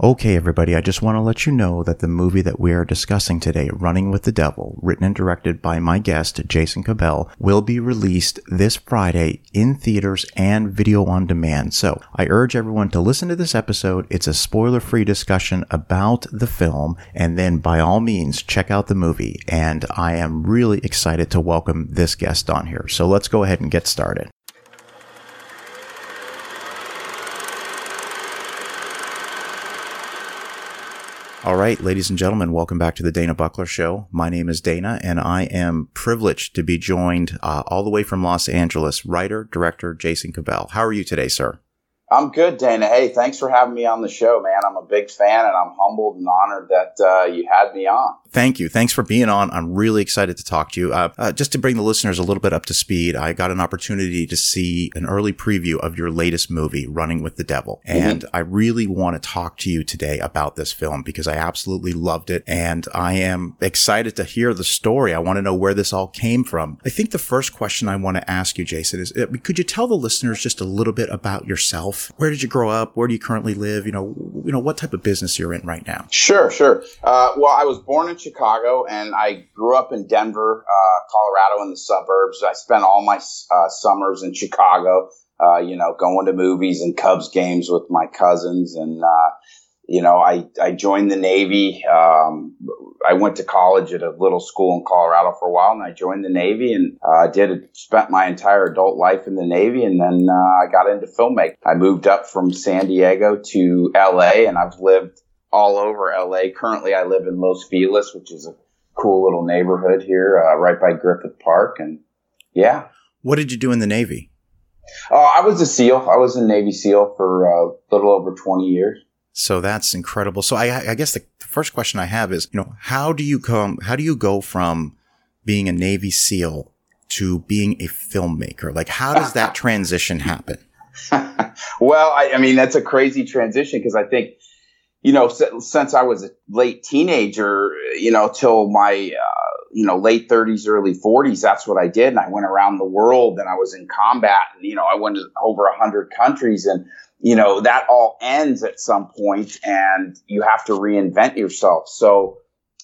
Okay, everybody, I just want to let you know that the movie that we are discussing today, Running with the Devil, written and directed by my guest, Jason Cabell, will be released this Friday in theaters and video on demand. So I urge everyone to listen to this episode. It's a spoiler free discussion about the film, and then by all means, check out the movie. And I am really excited to welcome this guest on here. So let's go ahead and get started. All right, ladies and gentlemen, welcome back to the Dana Buckler Show. My name is Dana, and I am privileged to be joined uh, all the way from Los Angeles, writer, director Jason Cabell. How are you today, sir? I'm good, Dana. Hey, thanks for having me on the show, man. I'm a big fan and I'm humbled and honored that uh, you had me on. Thank you. Thanks for being on. I'm really excited to talk to you. Uh, uh, just to bring the listeners a little bit up to speed, I got an opportunity to see an early preview of your latest movie, Running with the Devil. Mm-hmm. And mm-hmm. I really want to talk to you today about this film because I absolutely loved it. And I am excited to hear the story. I want to know where this all came from. I think the first question I want to ask you, Jason, is uh, could you tell the listeners just a little bit about yourself? Where did you grow up? Where do you currently live? You know, you know what type of business you're in right now. Sure, sure. Uh, well, I was born in Chicago, and I grew up in Denver, uh, Colorado, in the suburbs. I spent all my uh, summers in Chicago. Uh, you know, going to movies and Cubs games with my cousins, and uh, you know, I, I joined the Navy. Um, I went to college at a little school in Colorado for a while and I joined the Navy and uh, did spent my entire adult life in the Navy. And then uh, I got into filmmaking. I moved up from San Diego to LA and I've lived all over LA. Currently, I live in Los Feliz, which is a cool little neighborhood here uh, right by Griffith Park. And yeah. What did you do in the Navy? Uh, I was a SEAL. I was a Navy SEAL for uh, a little over 20 years. So that's incredible. So I, I guess the, the first question I have is, you know, how do you come, how do you go from being a Navy SEAL to being a filmmaker? Like, how does that transition happen? well, I, I, mean, that's a crazy transition because I think, you know, since I was a late teenager, you know, till my, uh, you know, late 30s, early 40s, that's what I did. And I went around the world and I was in combat and, you know, I went to over 100 countries and, you know, that all ends at some point and you have to reinvent yourself. So,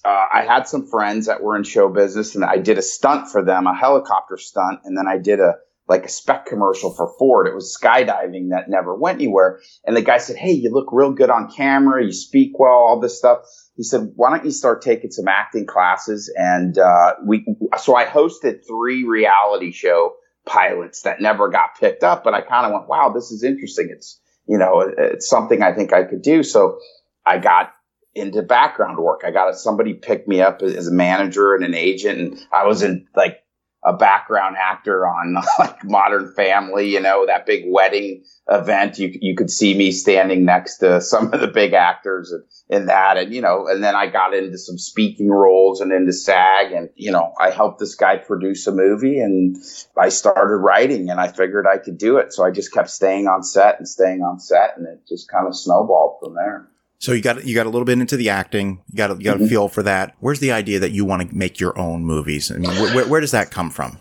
uh, I had some friends that were in show business and I did a stunt for them, a helicopter stunt. And then I did a, like a spec commercial for Ford. It was skydiving that never went anywhere. And the guy said, Hey, you look real good on camera. You speak well, all this stuff. He said, why don't you start taking some acting classes? And, uh, we, so I hosted three reality show pilots that never got picked up, but I kind of went, wow, this is interesting. It's, you know, it's something I think I could do. So I got into background work. I got somebody picked me up as a manager and an agent, and I was in like a background actor on like Modern Family, you know, that big wedding event. You you could see me standing next to some of the big actors in, in that, and you know, and then I got into some speaking roles and into SAG, and you know, I helped this guy produce a movie, and I started writing, and I figured I could do it, so I just kept staying on set and staying on set, and it just kind of snowballed from there. So you got you got a little bit into the acting. You got a, you got mm-hmm. a feel for that. Where's the idea that you want to make your own movies? I mean, where, where does that come from?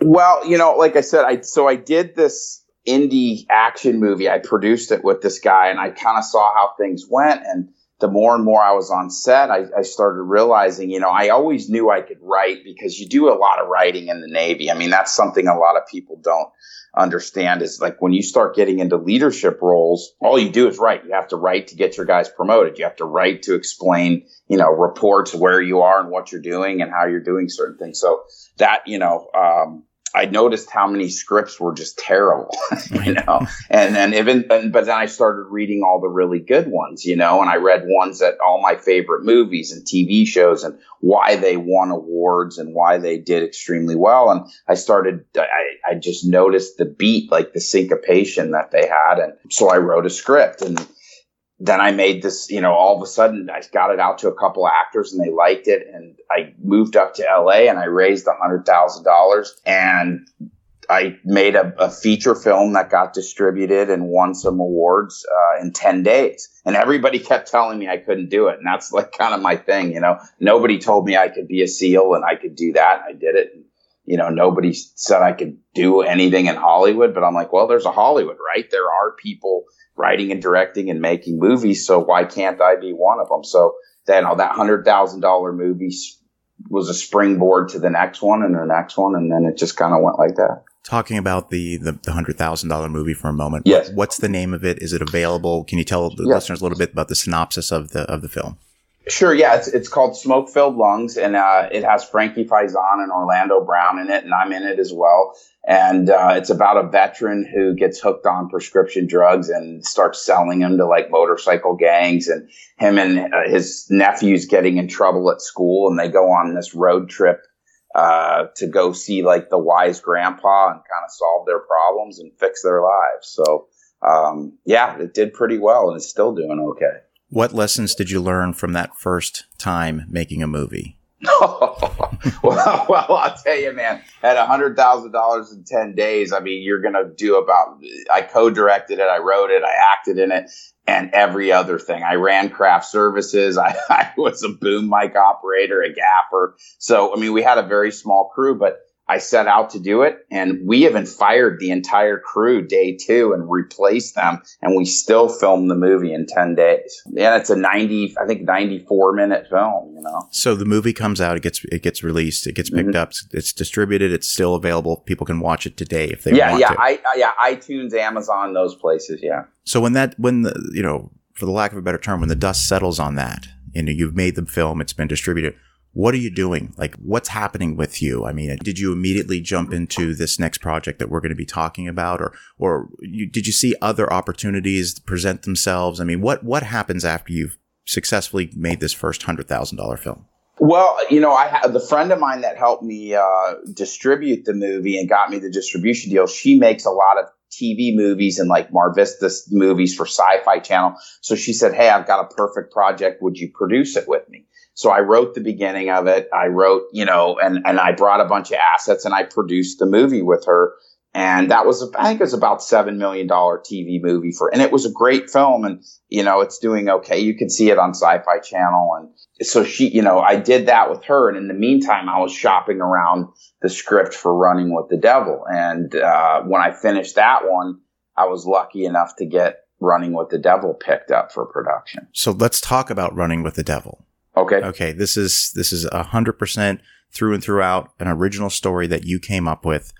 Well, you know, like I said, I so I did this indie action movie. I produced it with this guy, and I kind of saw how things went. And the more and more I was on set, I, I, started realizing, you know, I always knew I could write because you do a lot of writing in the Navy. I mean, that's something a lot of people don't understand is like when you start getting into leadership roles, all you do is write. You have to write to get your guys promoted. You have to write to explain, you know, reports where you are and what you're doing and how you're doing certain things. So that, you know, um, I noticed how many scripts were just terrible, you know, and then even, and, but then I started reading all the really good ones, you know, and I read ones that all my favorite movies and TV shows and why they won awards and why they did extremely well. And I started, I, I just noticed the beat, like the syncopation that they had. And so I wrote a script and, then I made this, you know, all of a sudden I got it out to a couple actors and they liked it. And I moved up to LA and I raised a hundred thousand dollars and I made a, a, feature film that got distributed and won some awards uh, in 10 days. And everybody kept telling me I couldn't do it. And that's like kind of my thing, you know, nobody told me I could be a SEAL and I could do that. I did it. You know, nobody said I could do anything in Hollywood, but I'm like, well, there's a Hollywood, right? There are people writing and directing and making movies. So why can't I be one of them? So then all that hundred thousand dollar movie was a springboard to the next one and the next one. And then it just kind of went like that. Talking about the, the, the hundred thousand dollar movie for a moment. Yes. What's the name of it? Is it available? Can you tell the yes. listeners a little bit about the synopsis of the, of the film? Sure. Yeah, it's it's called Smoke Filled Lungs, and uh, it has Frankie Faison and Orlando Brown in it, and I'm in it as well. And uh, it's about a veteran who gets hooked on prescription drugs and starts selling them to like motorcycle gangs, and him and uh, his nephews getting in trouble at school, and they go on this road trip uh, to go see like the wise grandpa and kind of solve their problems and fix their lives. So um, yeah, it did pretty well, and it's still doing okay. What lessons did you learn from that first time making a movie? well, well, I'll tell you, man. At a hundred thousand dollars in ten days, I mean, you're gonna do about. I co-directed it, I wrote it, I acted in it, and every other thing. I ran craft services. I, I was a boom mic operator, a gaffer. So, I mean, we had a very small crew, but I set out to do it, and we even fired the entire crew day two and replaced them, and we still filmed the movie in ten days. Yeah, it's a ninety, I think, ninety-four minute film. You know. So the movie comes out, it gets it gets released, it gets picked mm-hmm. up, it's distributed, it's still available. People can watch it today if they yeah, want yeah, to. I, yeah, iTunes, Amazon, those places. Yeah. So when that when the you know, for the lack of a better term, when the dust settles on that, you know, you've made the film, it's been distributed what are you doing? Like, what's happening with you? I mean, did you immediately jump into this next project that we're going to be talking about, or, or you, did you see other opportunities present themselves? I mean, what, what happens after you've successfully made this first hundred thousand dollar film? Well, you know, I the friend of mine that helped me uh, distribute the movie and got me the distribution deal. She makes a lot of TV movies and like Mar Vista movies for Sci-Fi Channel. So she said, "Hey, I've got a perfect project. Would you produce it with me?" So I wrote the beginning of it. I wrote, you know, and, and I brought a bunch of assets and I produced the movie with her. And that was, I think it was about $7 million TV movie for, and it was a great film. And, you know, it's doing okay. You can see it on Sci Fi Channel. And so she, you know, I did that with her. And in the meantime, I was shopping around the script for Running with the Devil. And, uh, when I finished that one, I was lucky enough to get Running with the Devil picked up for production. So let's talk about Running with the Devil. Okay. Okay. This is, this is a hundred percent through and throughout an original story that you came up with.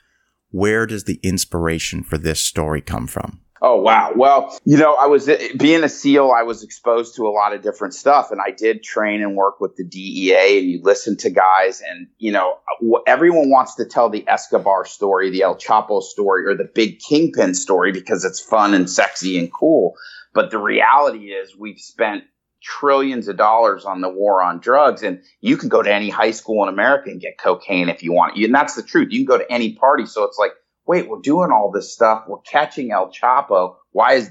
Where does the inspiration for this story come from? Oh wow! Well, you know, I was being a SEAL. I was exposed to a lot of different stuff, and I did train and work with the DEA. And you listen to guys, and you know, everyone wants to tell the Escobar story, the El Chapo story, or the big kingpin story because it's fun and sexy and cool. But the reality is, we've spent trillions of dollars on the war on drugs and you can go to any high school in America and get cocaine if you want. And that's the truth. You can go to any party. So it's like, wait, we're doing all this stuff. We're catching El Chapo. Why is,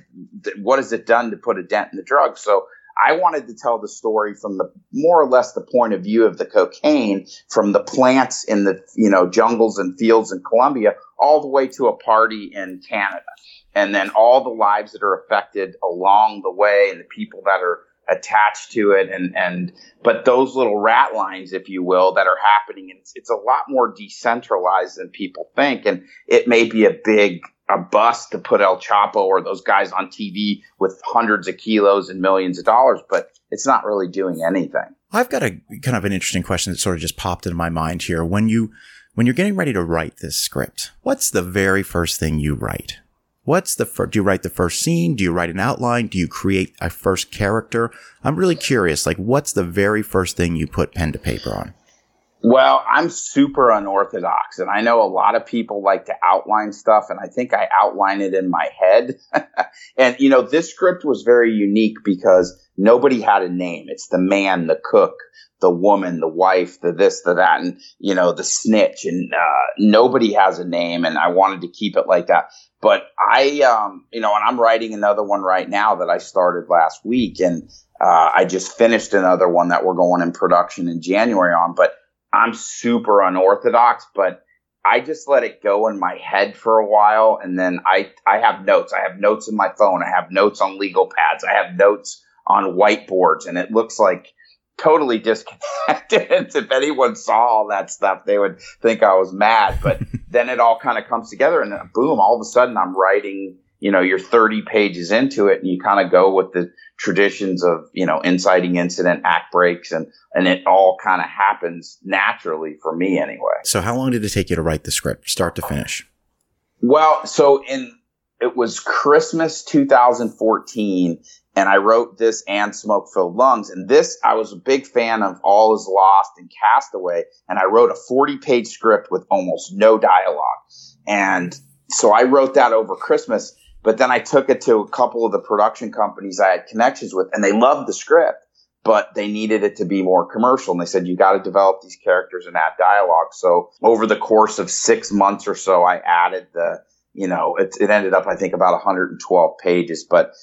what has it done to put a dent in the drugs? So I wanted to tell the story from the more or less the point of view of the cocaine from the plants in the, you know, jungles and fields in Colombia all the way to a party in Canada. And then all the lives that are affected along the way and the people that are attached to it and and but those little rat lines if you will that are happening it's, it's a lot more decentralized than people think. And it may be a big a bust to put El Chapo or those guys on TV with hundreds of kilos and millions of dollars but it's not really doing anything. I've got a kind of an interesting question that sort of just popped into my mind here. When you when you're getting ready to write this script what's the very first thing you write What's the first? Do you write the first scene? Do you write an outline? Do you create a first character? I'm really curious. Like, what's the very first thing you put pen to paper on? Well, I'm super unorthodox, and I know a lot of people like to outline stuff, and I think I outline it in my head. and, you know, this script was very unique because nobody had a name. It's the man, the cook, the woman, the wife, the this, the that, and, you know, the snitch, and uh, nobody has a name, and I wanted to keep it like that. But I, um, you know, and I'm writing another one right now that I started last week, and uh, I just finished another one that we're going in production in January on. But I'm super unorthodox, but I just let it go in my head for a while, and then I I have notes. I have notes in my phone. I have notes on legal pads. I have notes on whiteboards, and it looks like totally disconnected. if anyone saw all that stuff, they would think I was mad. But then it all kind of comes together, and boom, all of a sudden I'm writing. You know, you're 30 pages into it, and you kind of go with the traditions of you know inciting incident, act breaks, and and it all kind of happens naturally for me anyway. So, how long did it take you to write the script, start to finish? Well, so in it was Christmas 2014, and I wrote this and Smoke Filled Lungs. And this, I was a big fan of All Is Lost and Castaway, and I wrote a 40 page script with almost no dialogue. And so I wrote that over Christmas, but then I took it to a couple of the production companies I had connections with, and they loved the script, but they needed it to be more commercial. And they said, you got to develop these characters and add dialogue. So over the course of six months or so, I added the, you know, it, it ended up, I think, about 112 pages, but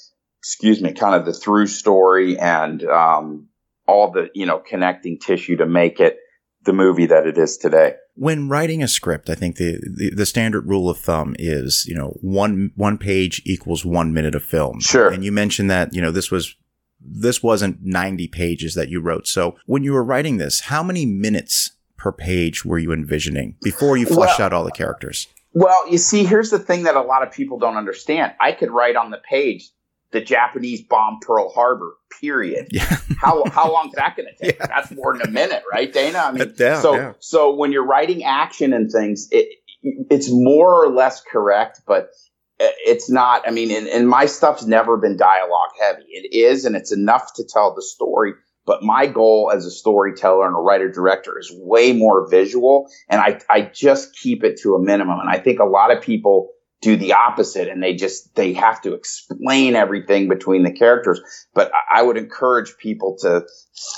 excuse me, kind of the through story and um, all the you know connecting tissue to make it the movie that it is today. When writing a script, I think the, the, the standard rule of thumb is you know one one page equals one minute of film. Sure. And you mentioned that you know this was this wasn't 90 pages that you wrote. So when you were writing this, how many minutes per page were you envisioning before you fleshed well, out all the characters? Well, you see, here's the thing that a lot of people don't understand. I could write on the page the Japanese bomb Pearl Harbor. Period. Yeah. how how long is that going to take? Yeah. That's more than a minute, right, Dana? I mean, yeah, so so when you're writing action and things, it it's more or less correct, but it's not. I mean, and, and my stuff's never been dialogue heavy. It is, and it's enough to tell the story. But my goal as a storyteller and a writer director is way more visual, and I I just keep it to a minimum. And I think a lot of people do the opposite and they just they have to explain everything between the characters but i would encourage people to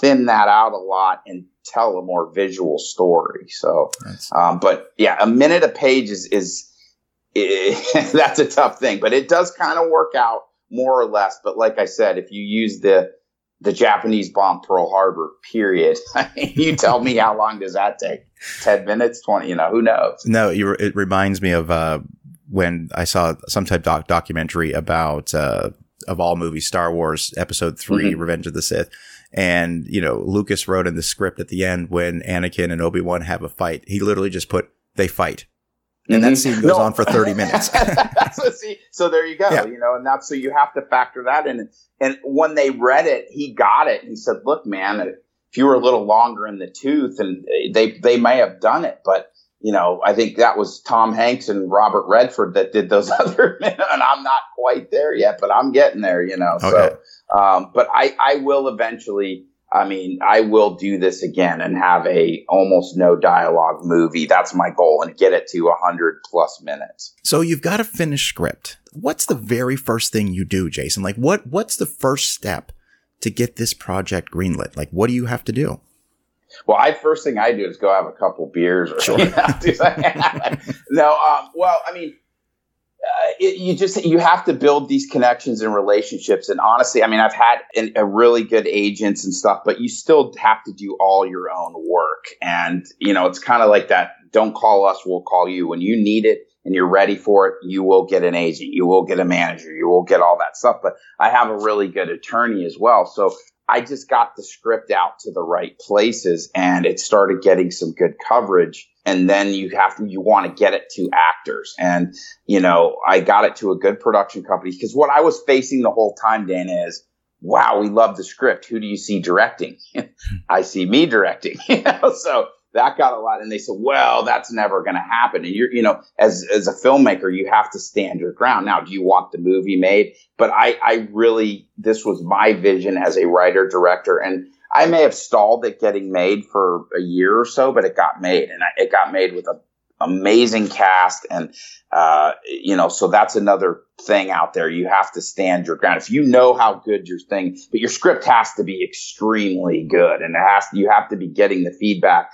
thin that out a lot and tell a more visual story so um, but yeah a minute a page is is that's a tough thing but it does kind of work out more or less but like i said if you use the the Japanese bomb Pearl Harbor, period. you tell me how long does that take? 10 minutes, 20, you know, who knows? No, it reminds me of uh, when I saw some type doc documentary about uh, of all movies, Star Wars Episode 3 mm-hmm. Revenge of the Sith, and you know Lucas wrote in the script at the end when Anakin and Obi Wan have a fight, he literally just put they fight. And mm-hmm. that scene goes no. on for 30 minutes. see, so there you go, yeah. you know, and that's so you have to factor that in. And when they read it, he got it. He said, look, man, if you were a little longer in the tooth and they, they may have done it, but you know, I think that was Tom Hanks and Robert Redford that did those other men, and I'm not quite there yet, but I'm getting there, you know. Okay. So, um, but I, I will eventually. I mean, I will do this again and have a almost no dialogue movie. That's my goal, and get it to hundred plus minutes. So you've got a finished script. What's the very first thing you do, Jason? Like, what what's the first step to get this project greenlit? Like, what do you have to do? Well, I first thing I do is go have a couple beers or sure. no, um, well, I mean, uh, it, you just you have to build these connections and relationships. And honestly, I mean, I've had an, a really good agents and stuff, but you still have to do all your own work. And you know, it's kind of like that. Don't call us, we'll call you when you need it and you're ready for it, you will get an agent, you will get a manager, you will get all that stuff. But I have a really good attorney as well. So I just got the script out to the right places and it started getting some good coverage. And then you have to, you want to get it to actors. And, you know, I got it to a good production company because what I was facing the whole time, Dan, is, wow, we love the script. Who do you see directing? I see me directing. you know, so that got a lot. And they said, well, that's never going to happen. And you're, you know, as, as a filmmaker, you have to stand your ground. Now, do you want the movie made? But I, I really, this was my vision as a writer director. And I may have stalled it getting made for a year or so, but it got made and I, it got made with a amazing cast and uh, you know so that's another thing out there you have to stand your ground if you know how good your thing but your script has to be extremely good and it has you have to be getting the feedback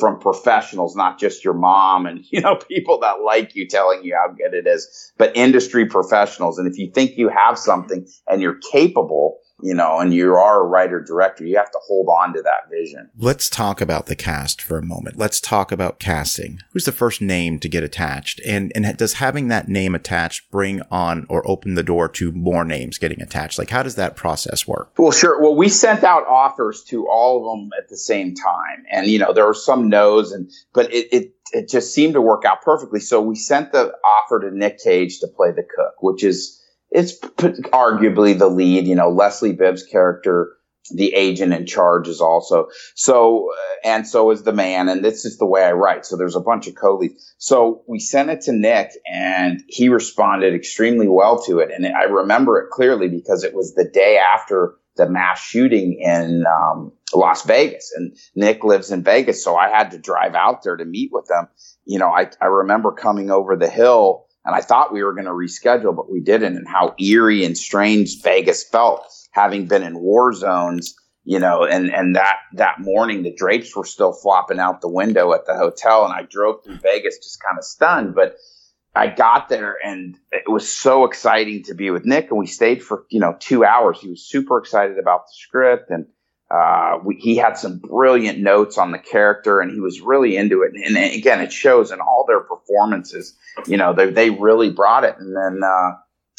from professionals, not just your mom and, you know, people that like you telling you how good it is, but industry professionals. And if you think you have something and you're capable, you know, and you are a writer director, you have to hold on to that vision. Let's talk about the cast for a moment. Let's talk about casting. Who's the first name to get attached? And, and does having that name attached bring on or open the door to more names getting attached? Like, how does that process work? Well, sure. Well, we sent out offers to all of them at the same time. And, you know, there were some no's and, but it, it, it just seemed to work out perfectly. So we sent the offer to Nick Cage to play the cook, which is, it's arguably the lead. You know, Leslie Bibb's character, the agent in charge, is also so, uh, and so is the man. And this is the way I write. So there's a bunch of co-leads. So we sent it to Nick, and he responded extremely well to it. And I remember it clearly because it was the day after the mass shooting in um, Las Vegas, and Nick lives in Vegas, so I had to drive out there to meet with them. You know, I I remember coming over the hill and I thought we were going to reschedule, but we didn't. And how eerie and strange Vegas felt, having been in war zones, you know. And and that that morning, the drapes were still flopping out the window at the hotel, and I drove through Vegas just kind of stunned. But I got there, and it was so exciting to be with Nick, and we stayed for you know two hours. He was super excited about the script, and uh, we, he had some brilliant notes on the character and he was really into it. And, and again, it shows in all their performances, you know, they, they really brought it. And then, uh,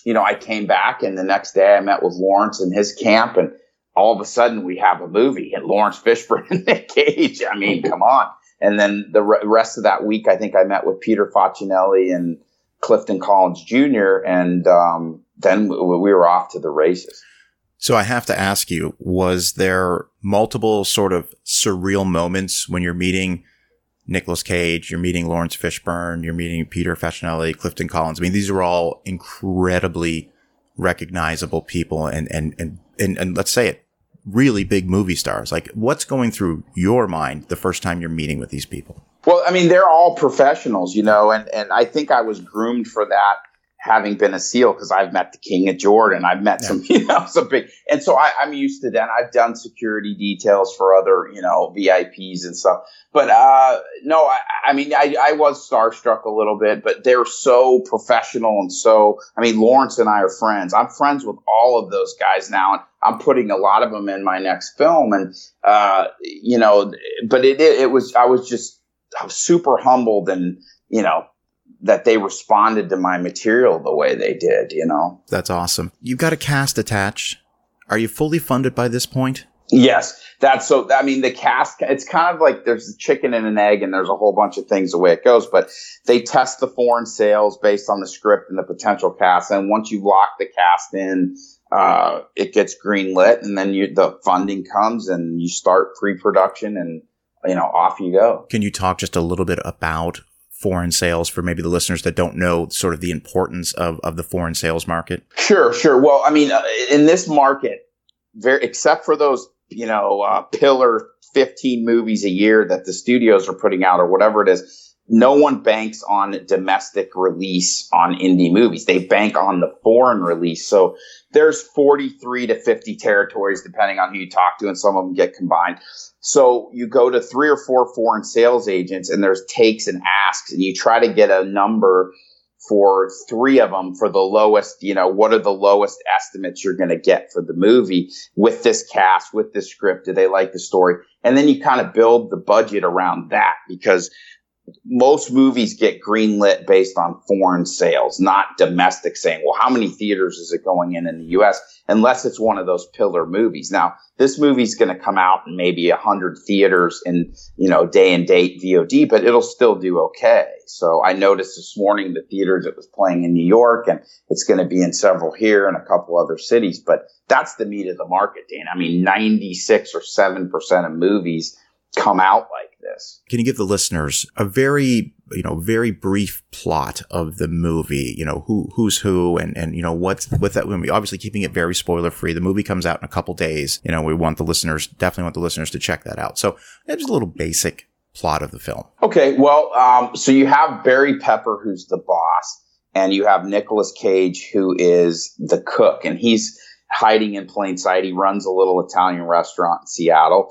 you know, I came back and the next day I met with Laurence in his camp and all of a sudden we have a movie and Laurence Fishburne and Nick Cage. I mean, come on. And then the re- rest of that week, I think I met with Peter Facinelli and Clifton Collins Jr. And, um, then we were off to the races. So I have to ask you, was there multiple sort of surreal moments when you're meeting Nicolas Cage, you're meeting Laurence Fishburne, you're meeting Peter Facinelli, Clifton Collins. I mean, these are all incredibly recognizable people and, and, and, and, and let's say it, really big movie stars. Like what's going through your mind the first time you're meeting with these people? Well, I mean, they're all professionals, you know, and, and I think I was groomed for that having been a SEAL because I've met the King of Jordan. I've met yeah. some, you know, some big, and so I, am used to that. I've done security details for other, you know, VIPs and stuff. But uh, no, I, I mean, I, I was starstruck a little bit, but they're so professional and so. I mean, Laurence and I are friends. I'm friends with all of those guys now, and I'm putting a lot of them in my next film. And uh, you know, but it, it, it was I was just I was super humbled and you know that they responded to my material the way they did, you know. That's awesome. You've got a cast attached. Are you fully funded by this point? Yes, that's so. I mean, the cast. It's kind of like there's a chicken and an egg, and there's a whole bunch of things the way it goes. But they test the foreign sales based on the script and the potential cast, and once you lock the cast in, uh, it gets greenlit, and then you, the funding comes, and you start pre-production, and you know off you go. Can you talk just a little bit about foreign sales for maybe the listeners that don't know sort of the importance of, of the foreign sales market? Sure, sure. Well, I mean, uh, in this market, very, except for those, you know, uh, pillar 15 movies a year that the studios are putting out or whatever it is, no one banks on domestic release on indie movies. They bank on the foreign release. So there's 43 to 50 territories, depending on who you talk to, and some of them get combined. So you go to three or four foreign sales agents and there's takes and asks and you try to get a number for three of them for the lowest, you know, what are the lowest estimates you're going to get for the movie with this cast, with this script? Do they like the story? And then you kind of build the budget around that because most movies get greenlit based on foreign sales, not domestic saying, well, how many theaters is it going in in the US? Unless it's one of those pillar movies. Now, this movie's going to come out in maybe a hundred theaters in, you know, day and date VOD, but it'll still do okay. So I noticed this morning the theaters it was playing in New York and it's going to be in several here and a couple other cities, but that's the meat of the market, Dan. I mean, 96 or 7% of movies come out like this. Can you give the listeners a very, you know, very brief plot of the movie? You know, who, who's who and, and, you know, what's with that movie? Obviously keeping it very spoiler free. The movie comes out in a couple days. You know, we want the listeners, definitely want the listeners to check that out. So it's a little basic plot of the film. Okay. Well, um, so you have Barry Pepper, who's the boss, and you have Nicolas Cage, who is the cook, and he's hiding in plain sight. He runs a little Italian restaurant in Seattle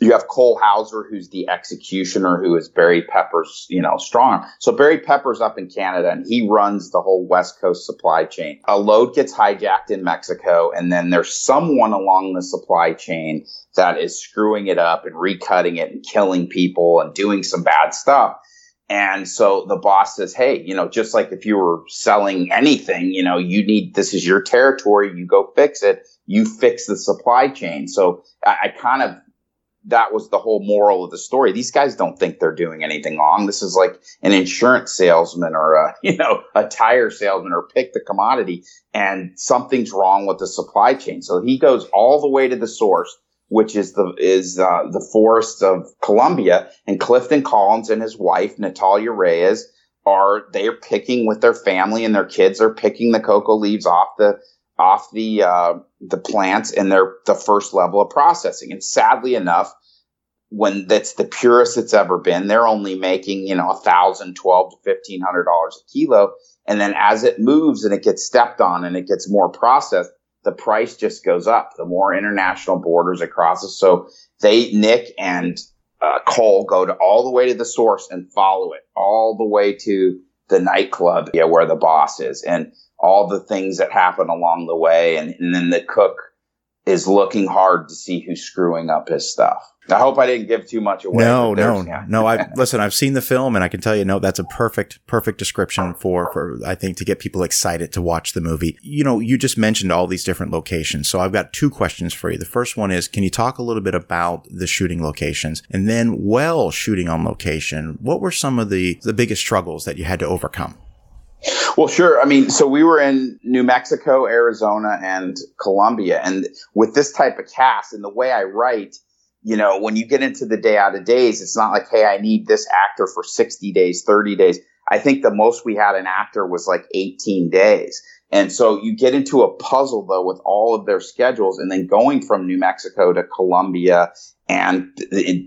you have Cole Hauser, who's the executioner, who is Barry Pepper's, you know, strong. So Barry Pepper's up in Canada and he runs the whole West Coast supply chain. A load gets hijacked in Mexico and then there's someone along the supply chain that is screwing it up and recutting it and killing people and doing some bad stuff. And so the boss says, Hey, you know, just like if you were selling anything, you know, you need, this is your territory. You go fix it. You fix the supply chain. So I, I kind of that was the whole moral of the story. These guys don't think they're doing anything wrong. This is like an insurance salesman or a, you know, a tire salesman or pick the commodity and something's wrong with the supply chain. So he goes all the way to the source, which is the, is, uh, the forests of Colombia and Clifton Collins and his wife, Natalia Reyes are, they're picking with their family and their kids are picking the cocoa leaves off the, off the uh, the plants in they're the first level of processing. And sadly enough, when that's the purest it's ever been, they're only making you know a thousand, twelve to fifteen hundred dollars a kilo. And then as it moves and it gets stepped on and it gets more processed, the price just goes up. The more international borders it crosses, so they Nick and uh, Cole go to all the way to the source and follow it all the way to the nightclub yeah, where the boss is and all the things that happen along the way. And, and then the cook is looking hard to see who's screwing up his stuff. I hope I didn't give too much away. No, no, yeah. no. I listen. I've seen the film, and I can tell you, no, that's a perfect, perfect description for for I think to get people excited to watch the movie. You know, you just mentioned all these different locations, so I've got two questions for you. The first one is, can you talk a little bit about the shooting locations, and then, while shooting on location, what were some of the the biggest struggles that you had to overcome? Well, sure. I mean, so we were in New Mexico, Arizona, and Colombia. And with this type of cast and the way I write, you know, when you get into the day out of days, it's not like, hey, I need this actor for 60 days, 30 days. I think the most we had an actor was like 18 days. And so you get into a puzzle though with all of their schedules and then going from New Mexico to Colombia and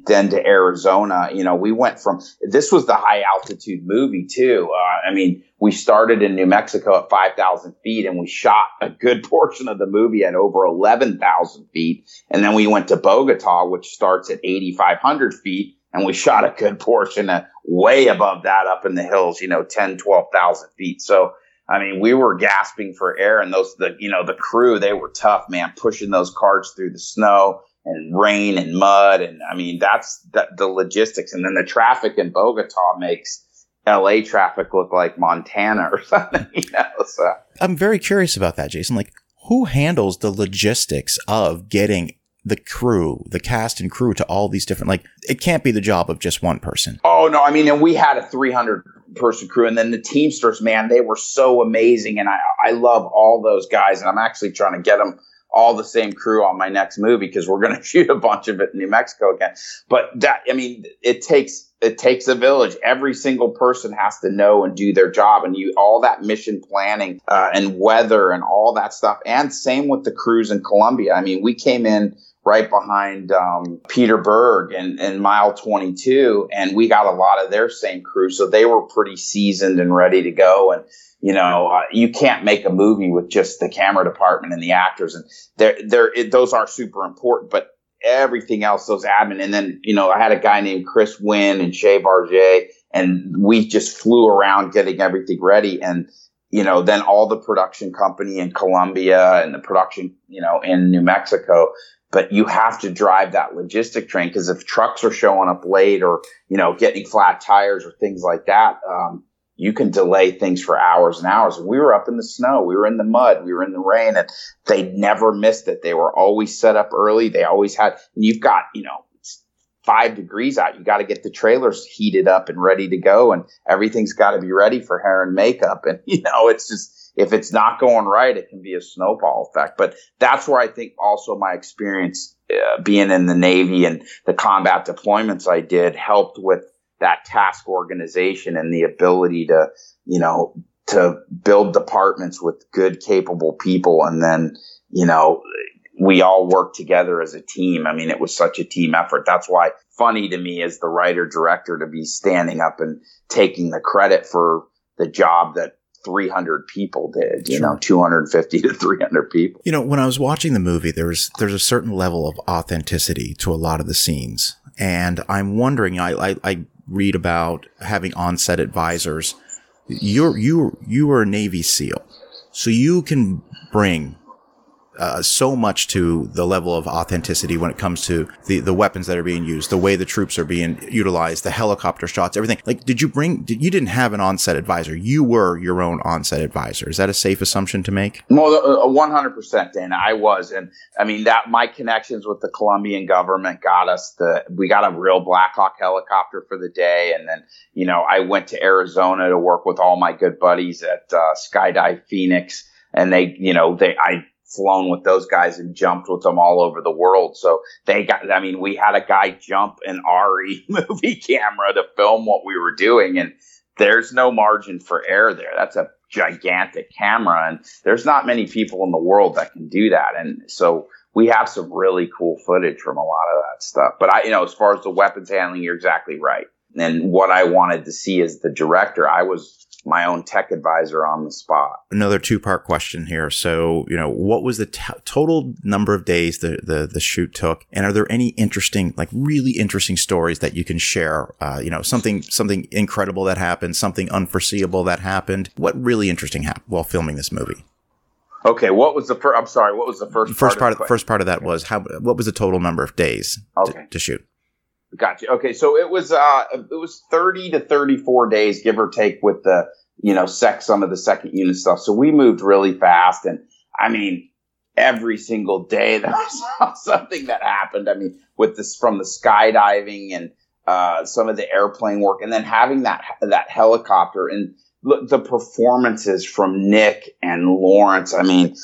then to Arizona, you know, we went from, this was the high altitude movie too. Uh, I mean, we started in New Mexico at 5,000 feet and we shot a good portion of the movie at over 11,000 feet. And then we went to Bogota, which starts at 8,500 feet and we shot a good portion at way above that up in the hills, you know, 10, 12,000 feet. So, I mean, we were gasping for air and those, the, you know, the crew, they were tough, man, pushing those carts through the snow and rain and mud. And I mean, that's the, the logistics. And then the traffic in Bogota makes LA traffic look like Montana or something, you know, so. I'm very curious about that, Jason. Like, who handles the logistics of getting the crew, the cast and crew to all these different, like, it can't be the job of just one person. Oh, no. I mean, and we had a 300 person crew. And then the Teamsters, man, they were so amazing. And I, I love all those guys. And I'm actually trying to get them all the same crew on my next movie because we're going to shoot a bunch of it in New Mexico again. But that, I mean, it takes, it takes a village. Every single person has to know and do their job, and you all that mission planning uh, and weather and all that stuff. And same with the crews in Colombia. I mean, we came in right behind um, Peter Berg and, and Mile 22, and we got a lot of their same crew, so they were pretty seasoned and ready to go. And you know, uh, you can't make a movie with just the camera department and the actors, and they're, they're, it, those are super important, but everything else, those admin. And then, you know, I had a guy named Chris Wynn and Shay Barget, and we just flew around getting everything ready. And, you know, then all the production company in Colombia and the production, you know, in New Mexico. But you have to drive that logistic train because if trucks are showing up late or, you know, getting flat tires or things like that, um, you can delay things for hours and hours. We were up in the snow. We were in the mud. We were in the rain and they never missed it. They were always set up early. They always had, and you've got, you know, five degrees out. You got to get the trailers heated up and ready to go and everything's got to be ready for hair and makeup. And, you know, it's just, if it's not going right, it can be a snowball effect. But that's where I think also my experience uh, being in the Navy and the combat deployments I did helped with that task organization and the ability to, you know, to build departments with good, capable people. And then, you know, we all work together as a team. I mean, it was such a team effort. That's why funny to me as the writer director to be standing up and taking the credit for the job that 300 people did, you sure. know, 250 to 300 people. You know, when I was watching the movie, there's there's a certain level of authenticity to a lot of the scenes. And I'm wondering, I, I, I read about having on-set advisors. You're, you, you were a Navy SEAL. So you can bring uh, so much to the level of authenticity when it comes to the, the weapons that are being used, the way the troops are being utilized, the helicopter shots, everything. Like, did you bring, did, you didn't have an onset advisor. You were your own onset advisor. Is that a safe assumption to make? Well, 100%, uh, Dana. I was. And I mean, that my connections with the Colombian government got us the, we got a real Blackhawk helicopter for the day. And then, you know, I went to Arizona to work with all my good buddies at uh, Skydive Phoenix and they, you know, they, I flown with those guys and jumped with them all over the world. So they got, I mean, we had a guy jump an ARRI movie camera to film what we were doing. And there's no margin for error there. That's a gigantic camera. And there's not many people in the world that can do that. And so we have some really cool footage from a lot of that stuff. But I, you know, as far as the weapons handling, you're exactly right. And what I wanted to see as the director, I was my own tech advisor on the spot. Another two part question here. So, you know, what was the t- total number of days the, the, the shoot took? And are there any interesting, like really interesting stories that you can share? Uh, you know, something, something incredible that happened, something unforeseeable that happened. What really interesting happened while filming this movie? Okay, what was the first? I'm sorry, what was the first? First part. Of, of first part of that was how. What was the total number of days okay. to, to shoot? Gotcha. Okay, so it was uh it was thirty to thirty four days, give or take, with the you know sec some of the second unit stuff. So we moved really fast, and I mean every single day there was something that happened. I mean with this from the skydiving and uh, some of the airplane work, and then having that that helicopter and look the performances from Nick and Laurence. I mean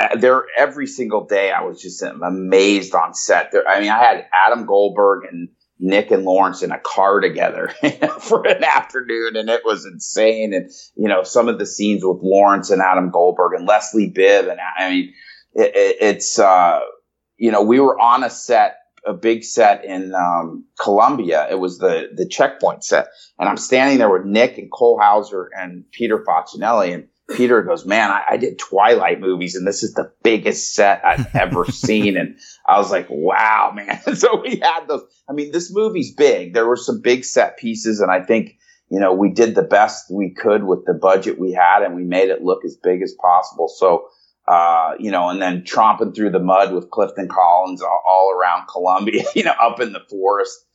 uh, there every single day I was just amazed on set. There, I mean, I had Adam Goldberg and Nick and Laurence in a car together for an afternoon, and it was insane. And you know, some of the scenes with Laurence and Adam Goldberg and Leslie Bibb, and I mean, it, it, it's uh, you know, we were on a set, a big set in um, Colombia. It was the the checkpoint set, and I'm standing there with Nick and Cole Hauser and Peter Facinelli, and Peter goes, man, I, I, did Twilight movies and this is the biggest set I've ever seen. And I was like, wow, man. so we had those. I mean, this movie's big. There were some big set pieces. And I think, you know, we did the best we could with the budget we had and we made it look as big as possible. So, uh, you know, and then tromping through the mud with Clifton Collins all, all around Colombia, you know, up in the forest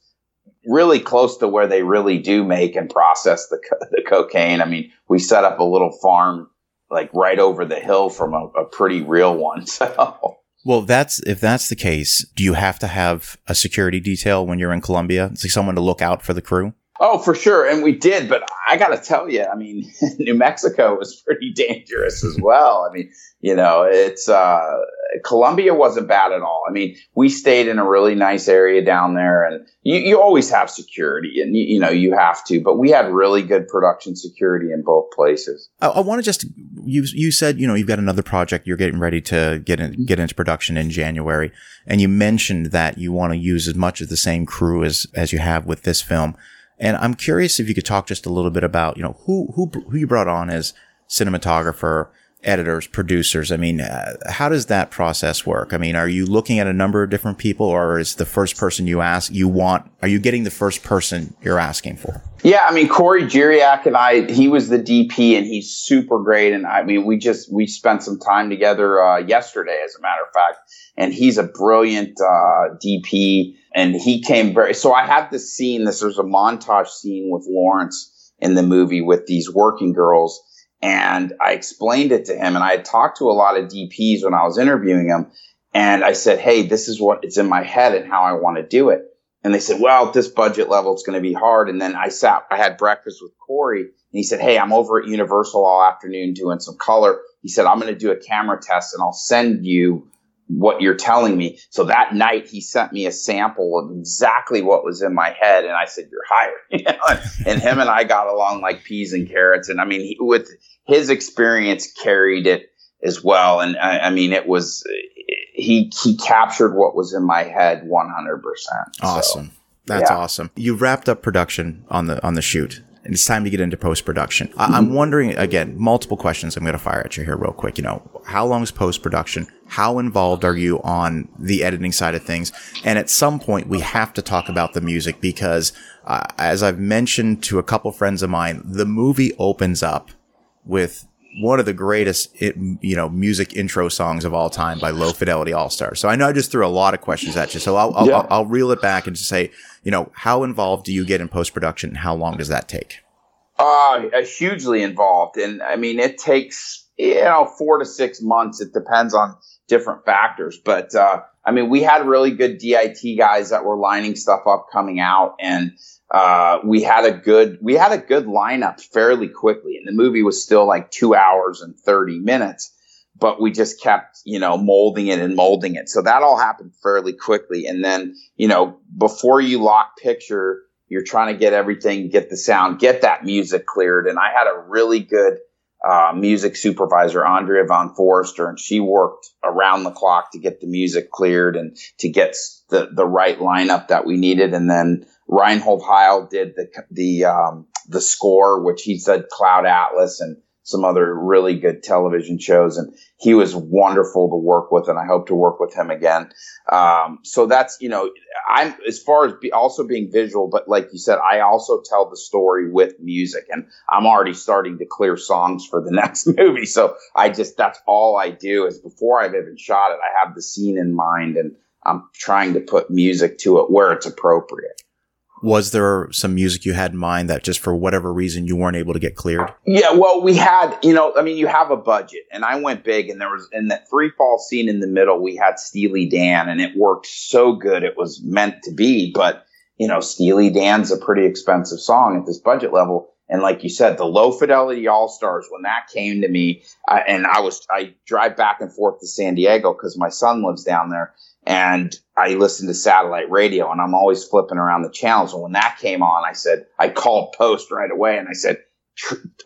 really close to where they really do make and process the, the cocaine. I mean, we set up a little farm like right over the hill from a, a pretty real one. So. Well, that's if that's the case, do you have to have a security detail when you're in Colombia? It's like someone to look out for the crew. Oh, for sure, and we did. But I got to tell you, I mean, New Mexico was pretty dangerous as well. I mean, you know, it's uh, Colombia wasn't bad at all. I mean, we stayed in a really nice area down there, and you, you always have security, and you, you, know you have to. But we had really good production security in both places. I, I want to just you you said you know you've got another project you're getting ready to get in, get into production in January, and you mentioned that you want to use as much of the same crew as as you have with this film. And I'm curious if you could talk just a little bit about, you know, who, who, who you brought on as cinematographer, editors, producers. I mean, uh, how does that process work? I mean, are you looking at a number of different people or is the first person you ask, you want, are you getting the first person you're asking for? Yeah. I mean, Corey Geryak and I, he was the DP and he's super great. And I mean, we just, we spent some time together, uh, yesterday, as a matter of fact, and he's a brilliant, uh, DP and he came very. So I have this scene. This there's a montage scene with Laurence in the movie with these working girls, and I explained it to him. And I had talked to a lot of DPs when I was interviewing him, and I said, "Hey, this is what it's in my head and how I want to do it." And they said, "Well, at this budget level, it's going to be hard." And then I sat. I had breakfast with Corey, and he said, "Hey, I'm over at Universal all afternoon doing some color." He said, "I'm going to do a camera test, and I'll send you." What you're telling me. So that night he sent me a sample of exactly what was in my head. And I said, you're hired. You know? and him and I got along like peas and carrots. And I mean, he, with his experience carried it as well. And I, I, mean, it was, he, he captured what was in my head 100%. Awesome. So, That's yeah. awesome. You wrapped up production on the, on the shoot and it's time to get into post production. I- I'm wondering again, multiple questions I'm going to fire at you here real quick. You know, how long is post production? How involved are you on the editing side of things? And at some point, we have to talk about the music because, uh, as I've mentioned to a couple friends of mine, the movie opens up with one of the greatest, it, you know, music intro songs of all time by Lo Fidelity Allstars. So I know I just threw a lot of questions at you. So I'll, I'll, Yeah. I'll, I'll reel it back and just say, you know, how involved do you get in post production? and How long does that take? Uh, hugely involved. And I mean, it takes, you know, four to six months. It depends on different factors. But, uh, I mean, we had really good DIT guys that were lining stuff up coming out and, uh, we had a good, we had a good lineup fairly quickly. And the movie was still like two hours and 30 minutes, but we just kept, you know, molding it and molding it. So that all happened fairly quickly. And then, you know, before you lock picture, you're trying to get everything, get the sound, get that music cleared. And I had a really good uh, music supervisor, Andrea von Foerster, and she worked around the clock to get the music cleared and to get the, the right lineup that we needed. And then Reinhold Heil did the the um, the score, which he said Cloud Atlas and some other really good television shows, and he was wonderful to work with, and I hope to work with him again. Um, so that's you know, I'm as far as be also being visual, but like you said, I also tell the story with music, and I'm already starting to clear songs for the next movie. So I just that's all I do is before I've even shot it, I have the scene in mind, and I'm trying to put music to it where it's appropriate. Was there some music you had in mind that just for whatever reason you weren't able to get cleared? Yeah, well, we had, you know, I mean, you have a budget, and I went big, and there was in that free fall scene in the middle, we had Steely Dan, and it worked so good, it was meant to be. But you know, Steely Dan's a pretty expensive song at this budget level, and like you said, the Lo Fidelity Allstars, when that came to me, I, and I was, I drive back and forth to San Diego because my son lives down there, and I listened to satellite radio and I'm always flipping around the channels. And when that came on, I said, I called Post right away and I said,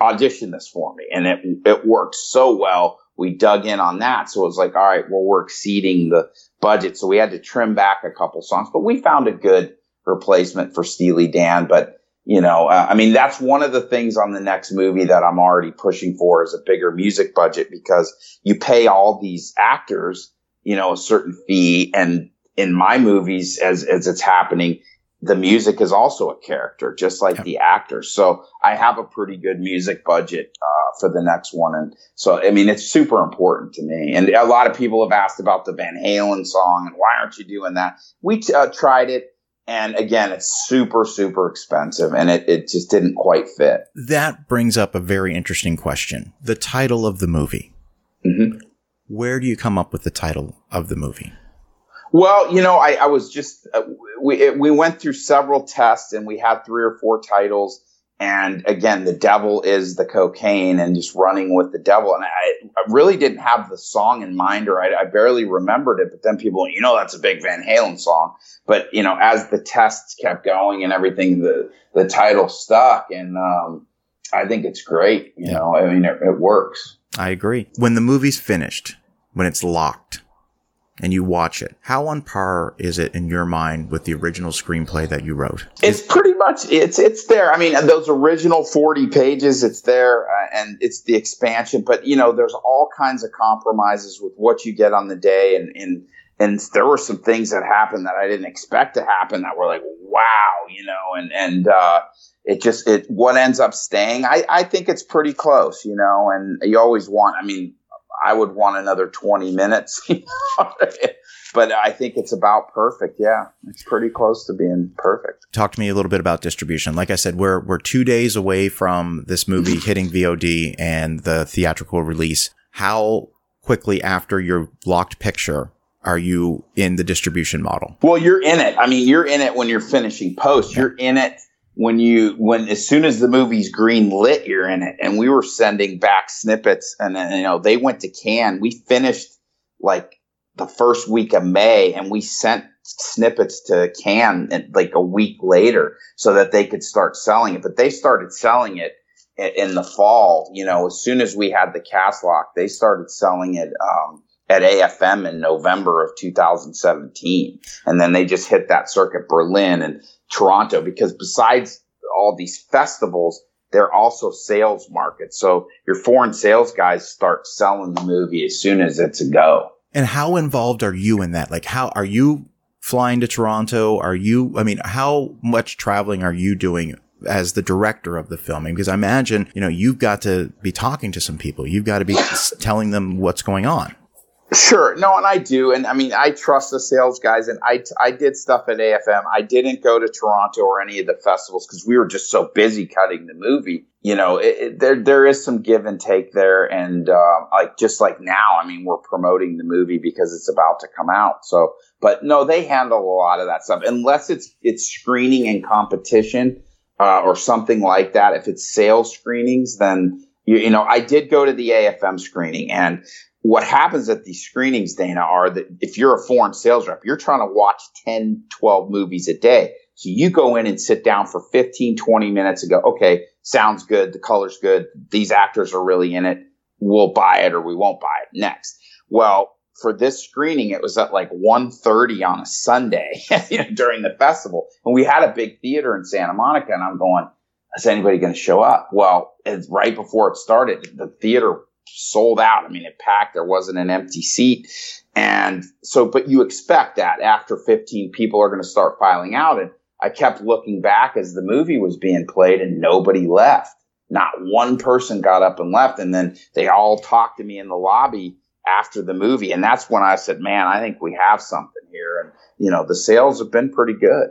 audition this for me. And it, it worked so well. We dug in on that. So it was like, all right, well, we're exceeding the budget. So we had to trim back a couple songs, but we found a good replacement for Steely Dan. But you know, uh, I mean, that's one of the things on the next movie that I'm already pushing for is a bigger music budget because you pay all these actors, you know, a certain fee. And in my movies, as, as it's happening, the music is also a character, just like Yep. the actors. So I have a pretty good music budget, uh, for the next one. And so, I mean, it's super important to me. And a lot of people have asked about the Van Halen song and why aren't you doing that? We uh, tried it. And again, it's super, super expensive and it, it just didn't quite fit. That brings up a very interesting question. The title of the movie. hmm Where do you come up with the title of the movie? Well, you know, I, I was just uh, we it, we went through several tests and we had three or four titles. And again, the devil is the cocaine and just running with the devil. And I, I really didn't have the song in mind or I, I barely remembered it. But then people, you know, that's a big Van Halen song. But, you know, as the tests kept going and everything, the, the title stuck. And, um, I think it's great. You Yeah. know, I mean, it, it works. I agree. When the movie's finished, when it's locked, and you watch it, how on par is it in your mind with the original screenplay that you wrote? It's pretty much it's it's there. I mean, those original forty pages, it's there, uh, and it's the expansion. But you know, there's all kinds of compromises with what you get on the day, and and and there were some things that happened that I didn't expect to happen that were like, wow, you know, and and uh, it just it what ends up staying. I I think it's pretty close, you know, and you always want. I mean, I would want another twenty minutes. But I think it's about perfect. Yeah, it's pretty close to being perfect. Talk to me a little bit about distribution. Like I said, we're we're two days away from this movie hitting VOD and the theatrical release. How quickly after your locked picture are you in the distribution model? Well, you're in it. I mean, you're in it when you're finishing post. You're in it when you when as soon as the movie's green lit, you're in it. And we were sending back snippets, and then you know they went to Cannes. We finished like the first week of May, and we sent snippets to and, like a week later so that they could start selling it. But they started selling it in the fall. You know, as soon as we had the cast lock, they started selling it. Um, at AFM in November of 2017. And then they just hit that circuit Berlin and Toronto because besides all these festivals, they're also sales markets. So your foreign sales guys start selling the movie as soon as it's a go. And how involved are you in that? Like, how are you flying to Toronto? Are you, I mean, how much traveling are you doing as the director of the filming? Because I imagine, you know, you've got to be talking to some people. You've got to be telling them what's going on. Sure. No, and I do. And I mean, I trust the sales guys and I, I did stuff at AFM. I didn't go to Toronto or any of the festivals because we were just so busy cutting the movie. You know, it, it, there, there is some give and take there. And, uh, like, just like now, I mean, we're promoting the movie because it's about to come out. So, but no, they handle a lot of that stuff unless it's, it's screening and competition, uh, or something like that. If it's sales screenings, then, you, you know, I did go to the AFM screening and what happens at these screenings, Dana, are that if you're a foreign sales rep, you're trying to watch 10, 12 movies a day. So you go in and sit down for 15, 20 minutes and go, okay, sounds good. The color's good. These actors are really in it. We'll buy it or we won't buy it next. Well, for this screening, it was at like 1.30 on a Sunday you know, during the festival. And we had a big theater in Santa Monica and I'm going, is anybody going to show up? Well, it's right before it started, the theater sold out. I mean, it packed. There wasn't an empty seat. And so, but you expect that after 15 people are going to start filing out. And I kept looking back as the movie was being played and nobody left. Not one person got up and left. And then they all talked to me in the lobby after the movie. And that's when I said, man, I think we have something here. And, you know, the sales have been pretty good.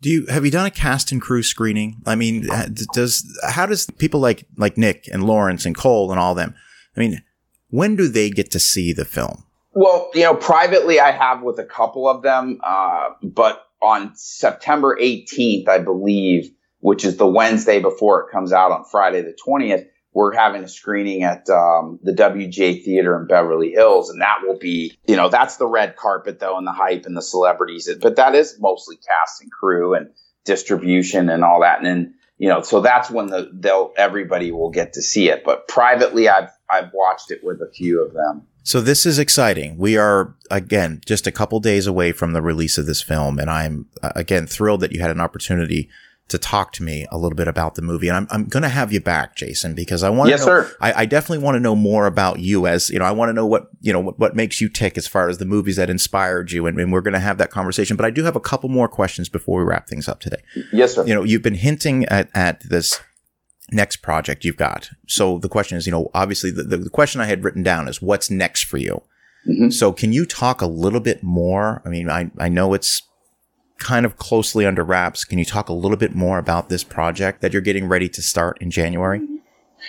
Do you have you done a cast and crew screening? I mean, does how does people like like Nick and Laurence and Cole and all them? I mean, when do they get to see the film? Well, you know, privately, I have with a couple of them, uh, but on September 18th, I believe, which is the Wednesday before it comes out on Friday the 20th, we're having a screening at um, the WJ Theater in Beverly Hills, and that will be, you know, that's the red carpet though, and the hype and the celebrities. But that is mostly cast and crew and distribution and all that. And then, you know, so that's when the they'll everybody will get to see it. But privately, I've I've watched it with a few of them. So this is exciting. We are again just a couple days away from the release of this film, and I'm uh, again thrilled that you had an opportunity to talk to me a little bit about the movie. And I'm, I'm going to have you back, Jason, because I want to yes, know, sir. I, I definitely want to know more about you as, you know, I want to know what, you know, what, what makes you tick as far as the movies that inspired you. And, and we're going to have that conversation, but I do have a couple more questions before we wrap things up today. Yes, sir. You know, you've been hinting at, at this next project you've got. So the question is, you know, obviously the, the, question I had written down is what's next for you? Mm-hmm. So can you talk a little bit more? I mean, I, I know it's kind of closely under wraps. Can you talk a little bit more about this project that you're getting ready to start in January?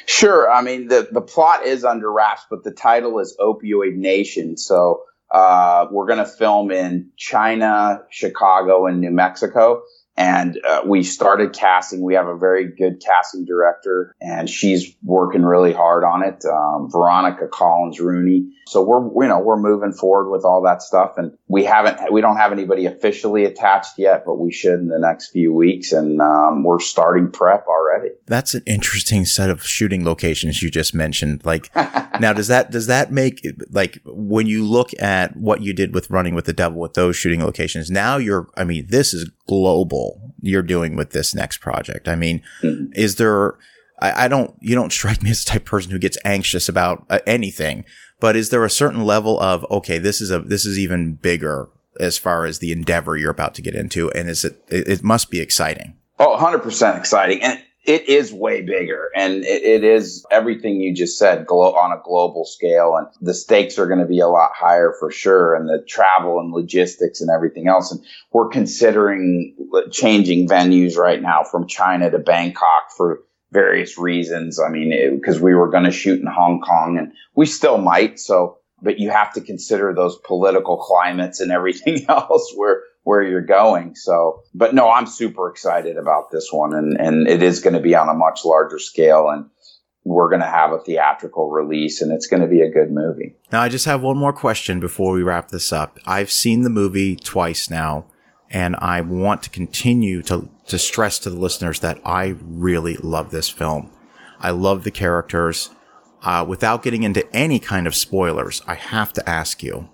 Sure. I mean, the, the plot is under wraps, but the title is Opioid Nation. So, uh, we're going to film in China, Chicago, and New Mexico and uh, we started casting. We have a very good casting director, and she's working really hard on it. Um, Veronica Collins Rooney. So we're you know we're moving forward with all that stuff, and we haven't we don't have anybody officially attached yet, but we should in the next few weeks, and um, we're starting prep already. That's an interesting set of shooting locations you just mentioned. Like now, does that does that make like when you look at what you did with Running with the Devil with those shooting locations? Now you're I mean this is global you're doing with this next project? I mean, mm-hmm. is there, I, I, don't, you don't strike me as the type of person who gets anxious about uh, anything, but is there a certain level of, okay, this is a, this is even bigger as far as the endeavor you're about to get into? And is it, it, it must be exciting. Oh, 100% exciting. And it is way bigger and it, it is everything you just said glo- on a global scale and the stakes are going to be a lot higher for sure and the travel and logistics and everything else and we're considering changing venues right now from china to bangkok for various reasons. I mean because we were going to shoot in hong kong and we still might so but you have to consider those political climates and everything else where where you're going. So, but no, I'm super excited about this one and, and it is going to be on a much larger scale and we're going to have a theatrical release and it's going to be a good movie. Now, I just have one more question before we wrap this up. I've seen the movie twice now and I want to continue to, to stress to the listeners that I really love this film. I love the characters. Uh, without getting into any kind of spoilers, I have to ask you,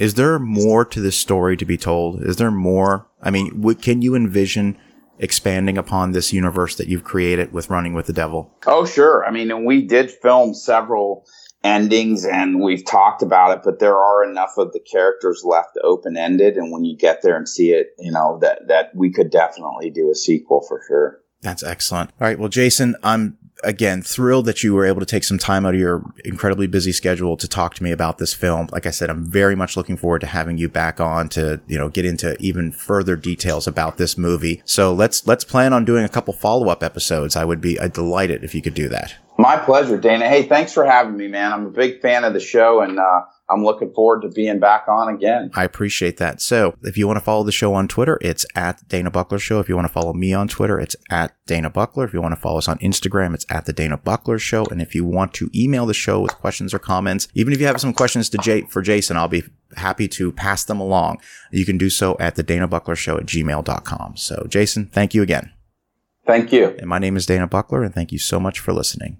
is there more to this story to be told? Is there more? I mean, what, can you envision expanding upon this universe that you've created with Running with the Devil? Oh, sure. I mean, and we did film several endings and we've talked about it, but there are enough of the characters left open ended. And when you get there and see it, you know, that, that we could definitely do a sequel for sure. That's excellent. All right. Well, Jason, I'm again thrilled that you were able to take some time out of your incredibly busy schedule to talk to me about this film. Like I said, I'm very much looking forward to having you back on to, you know, get into even further details about this movie. So let's let's plan on doing a couple follow-up episodes. I would be uh, delighted if you could do that. My pleasure, Dana. Hey, thanks for having me, man. I'm a big fan of the show and uh, I'm looking forward to being back on again. I appreciate that. So if you want to follow the show on Twitter, it's at Dana Buckler Show. If you want to follow me on Twitter, it's at Dana Buckler. If you want to follow us on Instagram, it's at the Dana Buckler Show. And if you want to email the show with questions or comments, even if you have some questions to Jay for Jason, I'll be happy to pass them along. You can do so at the Dana Buckler Show at gmail.com. So Jason, thank you again. Thank you. And my name is Dana Buckler, and thank you so much for listening.